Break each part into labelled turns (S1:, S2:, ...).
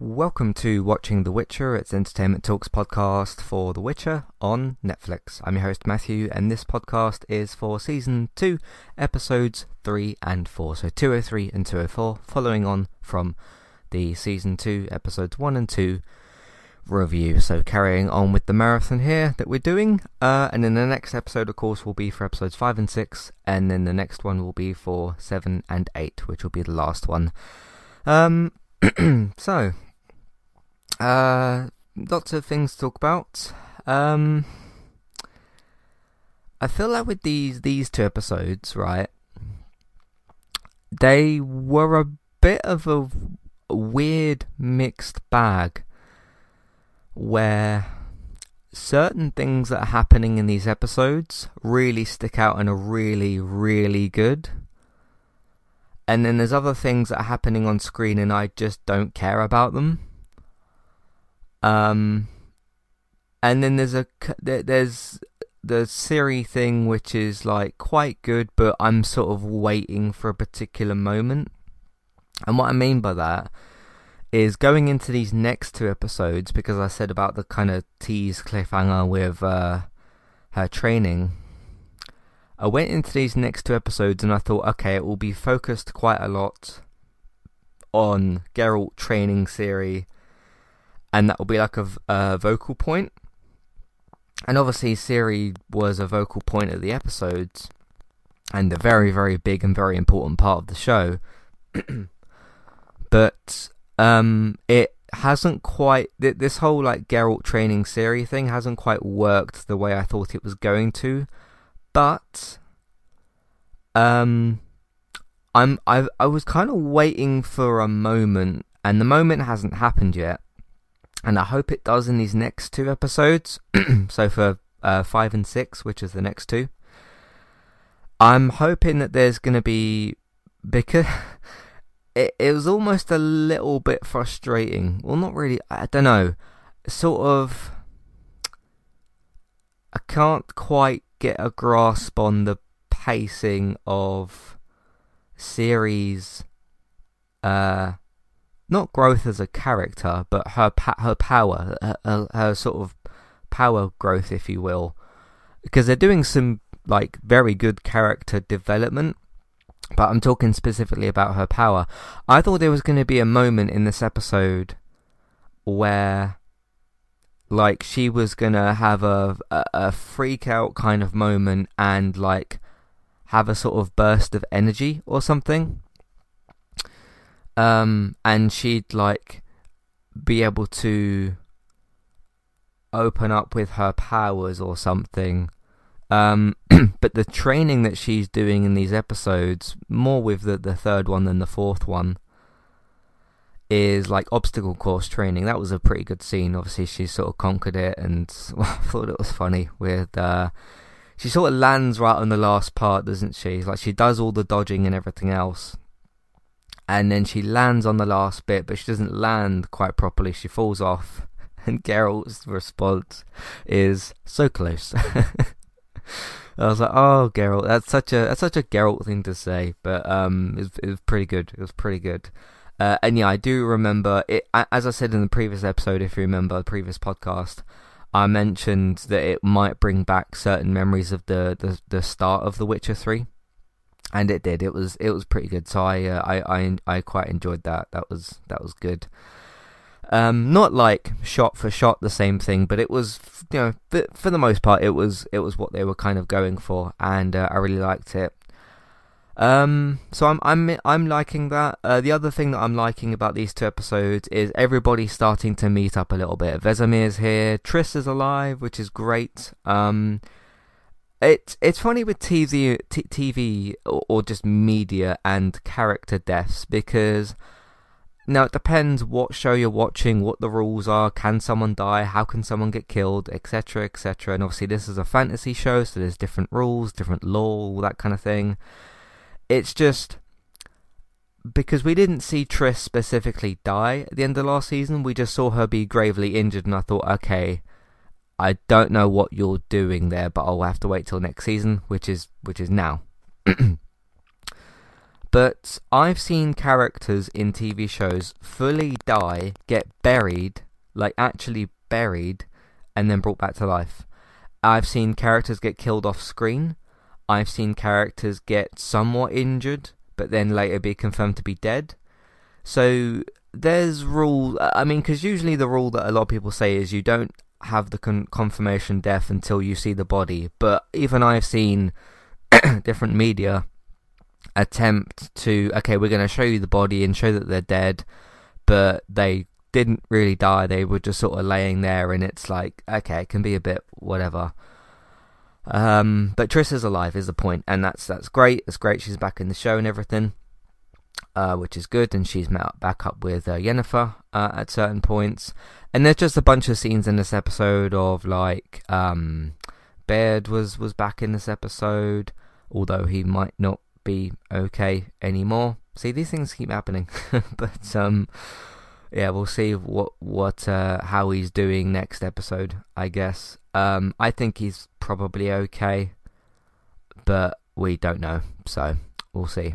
S1: Welcome to Watching The Witcher. It's Entertainment Talks podcast for The Witcher on Netflix. I'm your host Matthew, and this podcast is for season 2, episodes 3 and 4. So 203 and 204, following on from the season 2, episodes 1 and 2 review. So carrying on with the marathon here that we're doing. Uh, and then the next episode, of course, will be for episodes 5 and 6, and then the next one will be for 7 and 8, which will be the last one. Um, so, uh, lots of things to talk about. Um, I feel like with these these two episodes, right? They were a bit of a weird mixed bag where certain things that are happening in these episodes really stick out and are really, really good and then there's other things that are happening on screen and I just don't care about them. Um, and then there's a there's the Ciri thing which is like quite good, but I'm sort of waiting for a particular moment. And what I mean by that is going into these next two episodes because I said about the kind of tease cliffhanger with uh, her training I went into these next two episodes and I thought, okay, it will be focused quite a lot on Geralt training Ciri, and that will be like a, a vocal point. And obviously, Ciri was a vocal point of the episodes, and a very, very big and very important part of the show. but um, it hasn't quite this whole like Geralt training Ciri thing hasn't quite worked the way I thought it was going to but um, I'm I I was kind of waiting for a moment, and the moment hasn't happened yet, and I hope it does in these next two episodes. so for uh, five and six, which is the next two, I'm hoping that there's going to be because. It, it was almost a little bit frustrating. Well, not really. I don't know. Sort of. I can't quite get a grasp on the pacing of Ciri's. uh not growth as a character but her her power her, her sort of power growth if you will because they're doing some like very good character development but I'm talking specifically about her power. I thought there was going to be a moment in this episode where like she was gonna have a, a, a freak out kind of moment and like have a sort of burst of energy or something um and she'd like be able to open up with her powers or something um but the training that she's doing in these episodes more with the the third one than the fourth one is like obstacle course training. That was a pretty good scene. Obviously, she sort of conquered it, and well, I thought it was funny with. Uh, she sort of lands right on the last part, doesn't she? Like she does all the dodging and everything else, and then she lands on the last bit, but she doesn't land quite properly. She falls off, and Geralt's response is so close. I was like, "Oh, Geralt, that's such a that's such a Geralt thing to say," but um, it was, it was pretty good. It was pretty good. Uh, and yeah, I do remember it. As I said in the previous episode, if you remember the previous podcast, I mentioned that it might bring back certain memories of the, the, the start of The Witcher Three, and it did. It was it was pretty good. So I uh, I, I I quite enjoyed that. That was that was good. Um, not like shot for shot the same thing, but it was you know for, for the most part it was it was what they were kind of going for, and uh, I really liked it. Um, so I'm I'm I'm liking that. Uh, the other thing that I'm liking about these two episodes is everybody starting to meet up a little bit. Vesemir's here, Triss is alive, which is great. Um, it's it's funny with TV t- TV or, or just media and character deaths because now it depends what show you're watching, what the rules are, can someone die, how can someone get killed, etc., etc. And obviously this is a fantasy show, so there's different rules, different law, all that kind of thing it's just because we didn't see Triss specifically die at the end of last season. We just saw her be gravely injured, and I thought, okay, I don't know what you're doing there, but I'll have to wait till next season, which is which is now. But I've seen characters in TV shows fully die, get buried, like actually buried, and then brought back to life. I've seen characters get killed off screen. I've seen characters get somewhat injured, but then later be confirmed to be dead. So there's rule. I mean, because usually the rule that a lot of people say is you don't have the con- confirmation death until you see the body. But even I've seen different media attempt to okay, we're going to show you the body and show that they're dead, but they didn't really die. They were just sort of laying there, and it's like okay, it can be a bit whatever. Um, but Triss is alive is the point, and that's that's great. It's great she's back in the show and everything, uh, which is good. And she's met back up with uh, Yennefer uh, at certain points, and there's just a bunch of scenes in this episode of like um, Baird was was back in this episode, although he might not be okay anymore. See, these things keep happening, but um, yeah, we'll see what what uh, how he's doing next episode. I guess. Um, I think he's probably okay, but we don't know, so we'll see.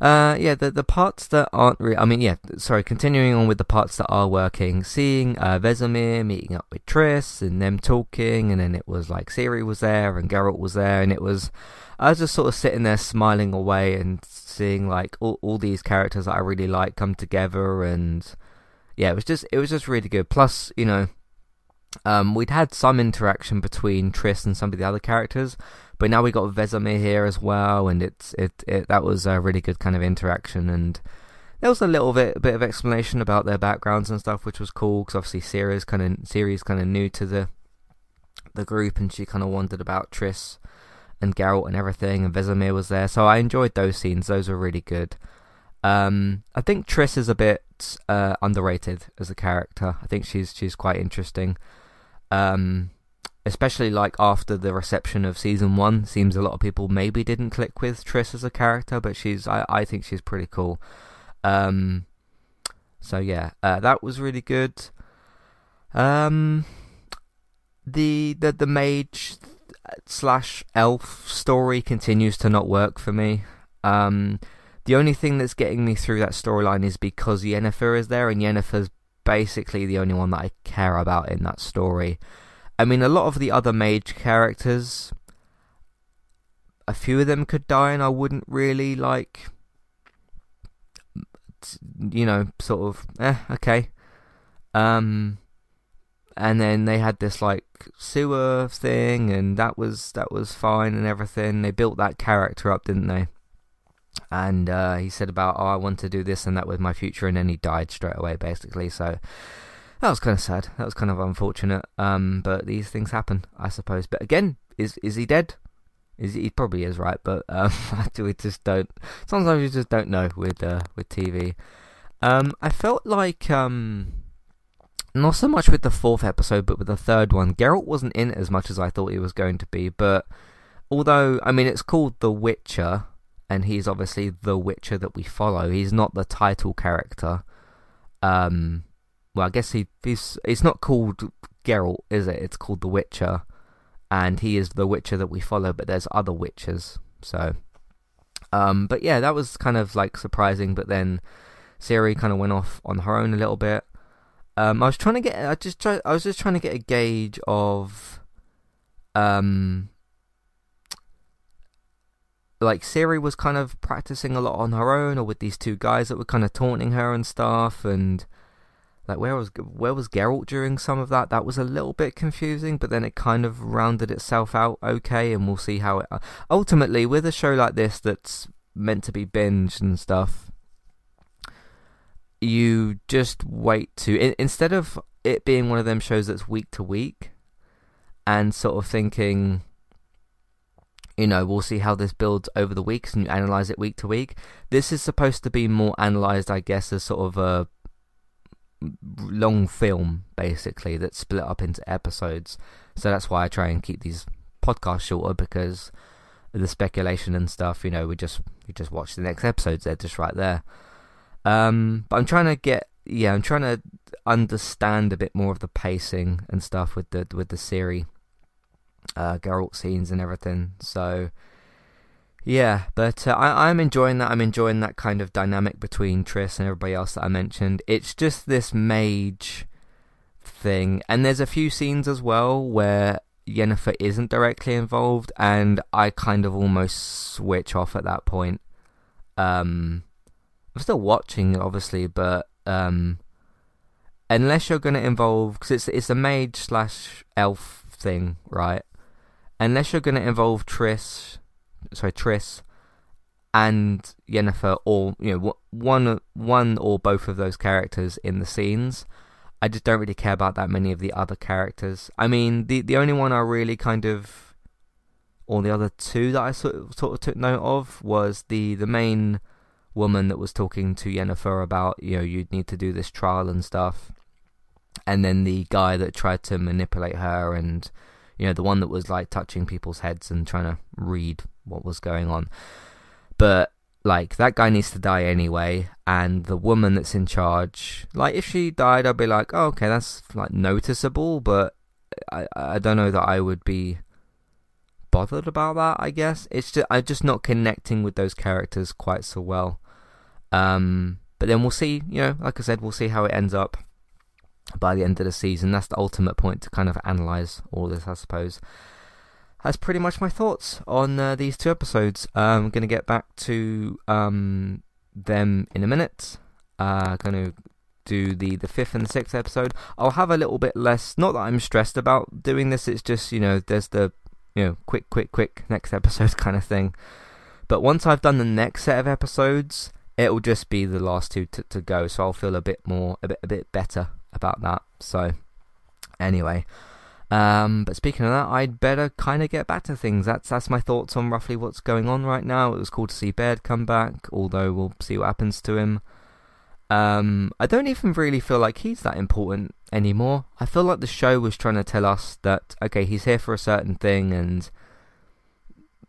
S1: Uh, yeah, the the parts that aren't really. I mean, yeah. Sorry, continuing on with the parts that are working. Seeing uh, Vesemir meeting up with Triss and them talking, and then it was like Ciri was there and Geralt was there, and it was. I was just sort of sitting there smiling away and seeing like all all these characters that I really like come together, and yeah, it was just it was just really good. Plus, you know, um, we'd had some interaction between Triss and some of the other characters but now we got Vesemir here as well, and it's it, it that was a really good kind of interaction, and there was a little bit bit of explanation about their backgrounds and stuff, which was cool because obviously Ciri's kind of Ciri's kind of new to the the group, and she kind of wondered about Triss and Geralt and everything, and Vesemir was there, so I enjoyed those scenes; those were really good. Um, I think Triss is a bit uh, underrated as a character. I think she's she's quite interesting. Um, especially like after the reception of season one. Seems a lot of people maybe didn't click with Triss as a character, but she's I, I think she's pretty cool. Um, so yeah, uh, that was really good. Um, the the the mage slash elf story continues to not work for me. Um, the only thing that's getting me through that storyline is because Yennefer is there, and Yennefer's basically the only one that I care about in that story. I mean, a lot of the other mage characters, a few of them could die, and I wouldn't really like, you know, sort of, eh, okay. Um, and then they had this like sewer thing, and that was that was fine and everything. They built that character up, didn't they? And uh, he said about, oh, I want to do this and that with my future, and then he died straight away, basically. So that was kind of sad. That was kind of unfortunate. Um, but these things happen, I suppose. But again, is is he dead? Is he, he probably is right, but um, we just don't. Sometimes we just don't know with uh, with TV. Um, I felt like um, not so much with the fourth episode, but with the third one, Geralt wasn't in it as much as I thought he was going to be. But although, I mean, it's called The Witcher, and he's obviously the Witcher that we follow. He's not the title character. Um, well, I guess he he's it's not called Geralt, is it? It's called The Witcher, and he is the Witcher that we follow. But there's other Witchers, so. Um, but yeah, that was kind of like surprising. But then Ciri kind of went off on her own a little bit. Um, I was trying to get, I just try, I was just trying to get a gauge of, um, like Ciri was kind of practicing a lot on her own, or with these two guys that were kind of taunting her and stuff, and like where was where was Geralt during some of that? That was a little bit confusing, but then it kind of rounded itself out okay, and we'll see how it. Uh, ultimately, with a show like this that's meant to be binged and stuff, you just wait to instead of it being one of them shows that's week to week and sort of thinking you know we'll see how this builds over the weeks and you analyze it week to week. This is supposed to be more analyzed i guess as sort of a long film basically that's split up into episodes. So that's why i try and keep these podcasts shorter because the speculation and stuff you know we just we just watch the next episodes they're just right there. Um, but I'm trying to get yeah, I'm trying to understand a bit more of the pacing and stuff with the with the Ciri, uh, Geralt scenes and everything. So yeah, but uh, I, I'm enjoying that. I'm enjoying that kind of dynamic between Triss and everybody else that I mentioned. It's just this mage thing, and there's a few scenes as well where Yennefer isn't directly involved, and I kind of almost switch off at that point. Um, I'm still watching, obviously, but um, unless you're going to involve, because it's it's a mage slash elf thing, right? Unless you're going to involve Triss, sorry Triss, and Yennefer, or you know one one or both of those characters in the scenes, I just don't really care about that many of the other characters. I mean, the the only one I really kind of, or the other two that I sort of, sort of took note of was the the main woman that was talking to Yennefer about, you know, you'd need to do this trial and stuff. And then the guy that tried to manipulate her and, you know, the one that was like touching people's heads and trying to read what was going on. But, like, that guy needs to die anyway. And the woman that's in charge, like, if she died, I'd be like, oh, okay, that's, like, noticeable. But I, I don't know that I would be bothered about that. I guess it's just I'm just not connecting with those characters quite so well. Um, but then we'll see. You know, like I said, we'll see how it ends up by the end of the season. That's the ultimate point to kind of analyze all this, I suppose. That's pretty much my thoughts on uh, these two episodes. I'm going to get back to um, them in a minute. Uh, going to do the, the fifth and the sixth episode. I'll have a little bit less. Not that I'm stressed about doing this. It's just you know there's the you know quick, quick, quick next episode kind of thing. But once I've done the next set of episodes, it will just be the last two to, to go. So I'll feel a bit more, a bit, a bit better about that. So anyway, um, but speaking of that, I'd better kind of get back to things. That's that's my thoughts on roughly what's going on right now. It was cool to see Baird come back, although we'll see what happens to him. Um, I don't even really feel like he's that important anymore. I feel like the show was trying to tell us that okay, he's here for a certain thing, and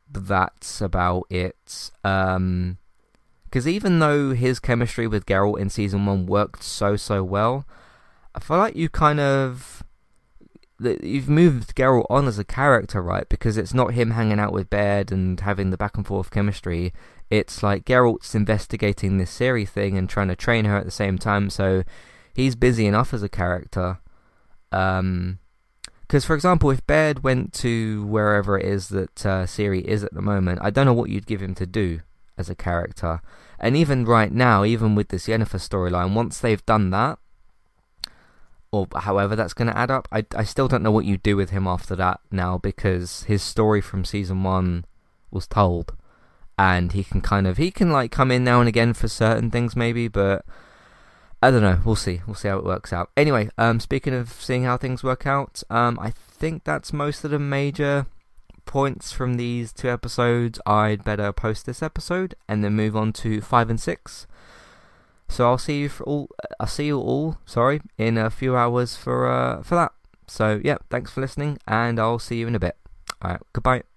S1: that's about it. Um, because even though his chemistry with Geralt in season one worked so so well, I feel like you kind of you've moved Geralt on as a character, right? Because it's not him hanging out with Baird and having the back and forth chemistry. It's like Geralt's investigating this Ciri thing and trying to train her at the same time. So he's busy enough as a character. Um, because for example, if Baird went to wherever it is that uh, Ciri is at the moment, I don't know what you'd give him to do as a character. And even right now, even with this Yennefer storyline, once they've done that, or however that's going to add up. I, I still don't know what you do with him after that now because his story from season one was told, and he can kind of he can like come in now and again for certain things maybe, but I don't know. We'll see. We'll see how it works out. Anyway, um, speaking of seeing how things work out, um, I think that's most of the major points from these two episodes. I'd better post this episode and then move on to five and six. So I'll see you for all. I'll see you all. Sorry, in a few hours for uh for that. So yeah, thanks for listening, and I'll see you in a bit. All right, goodbye.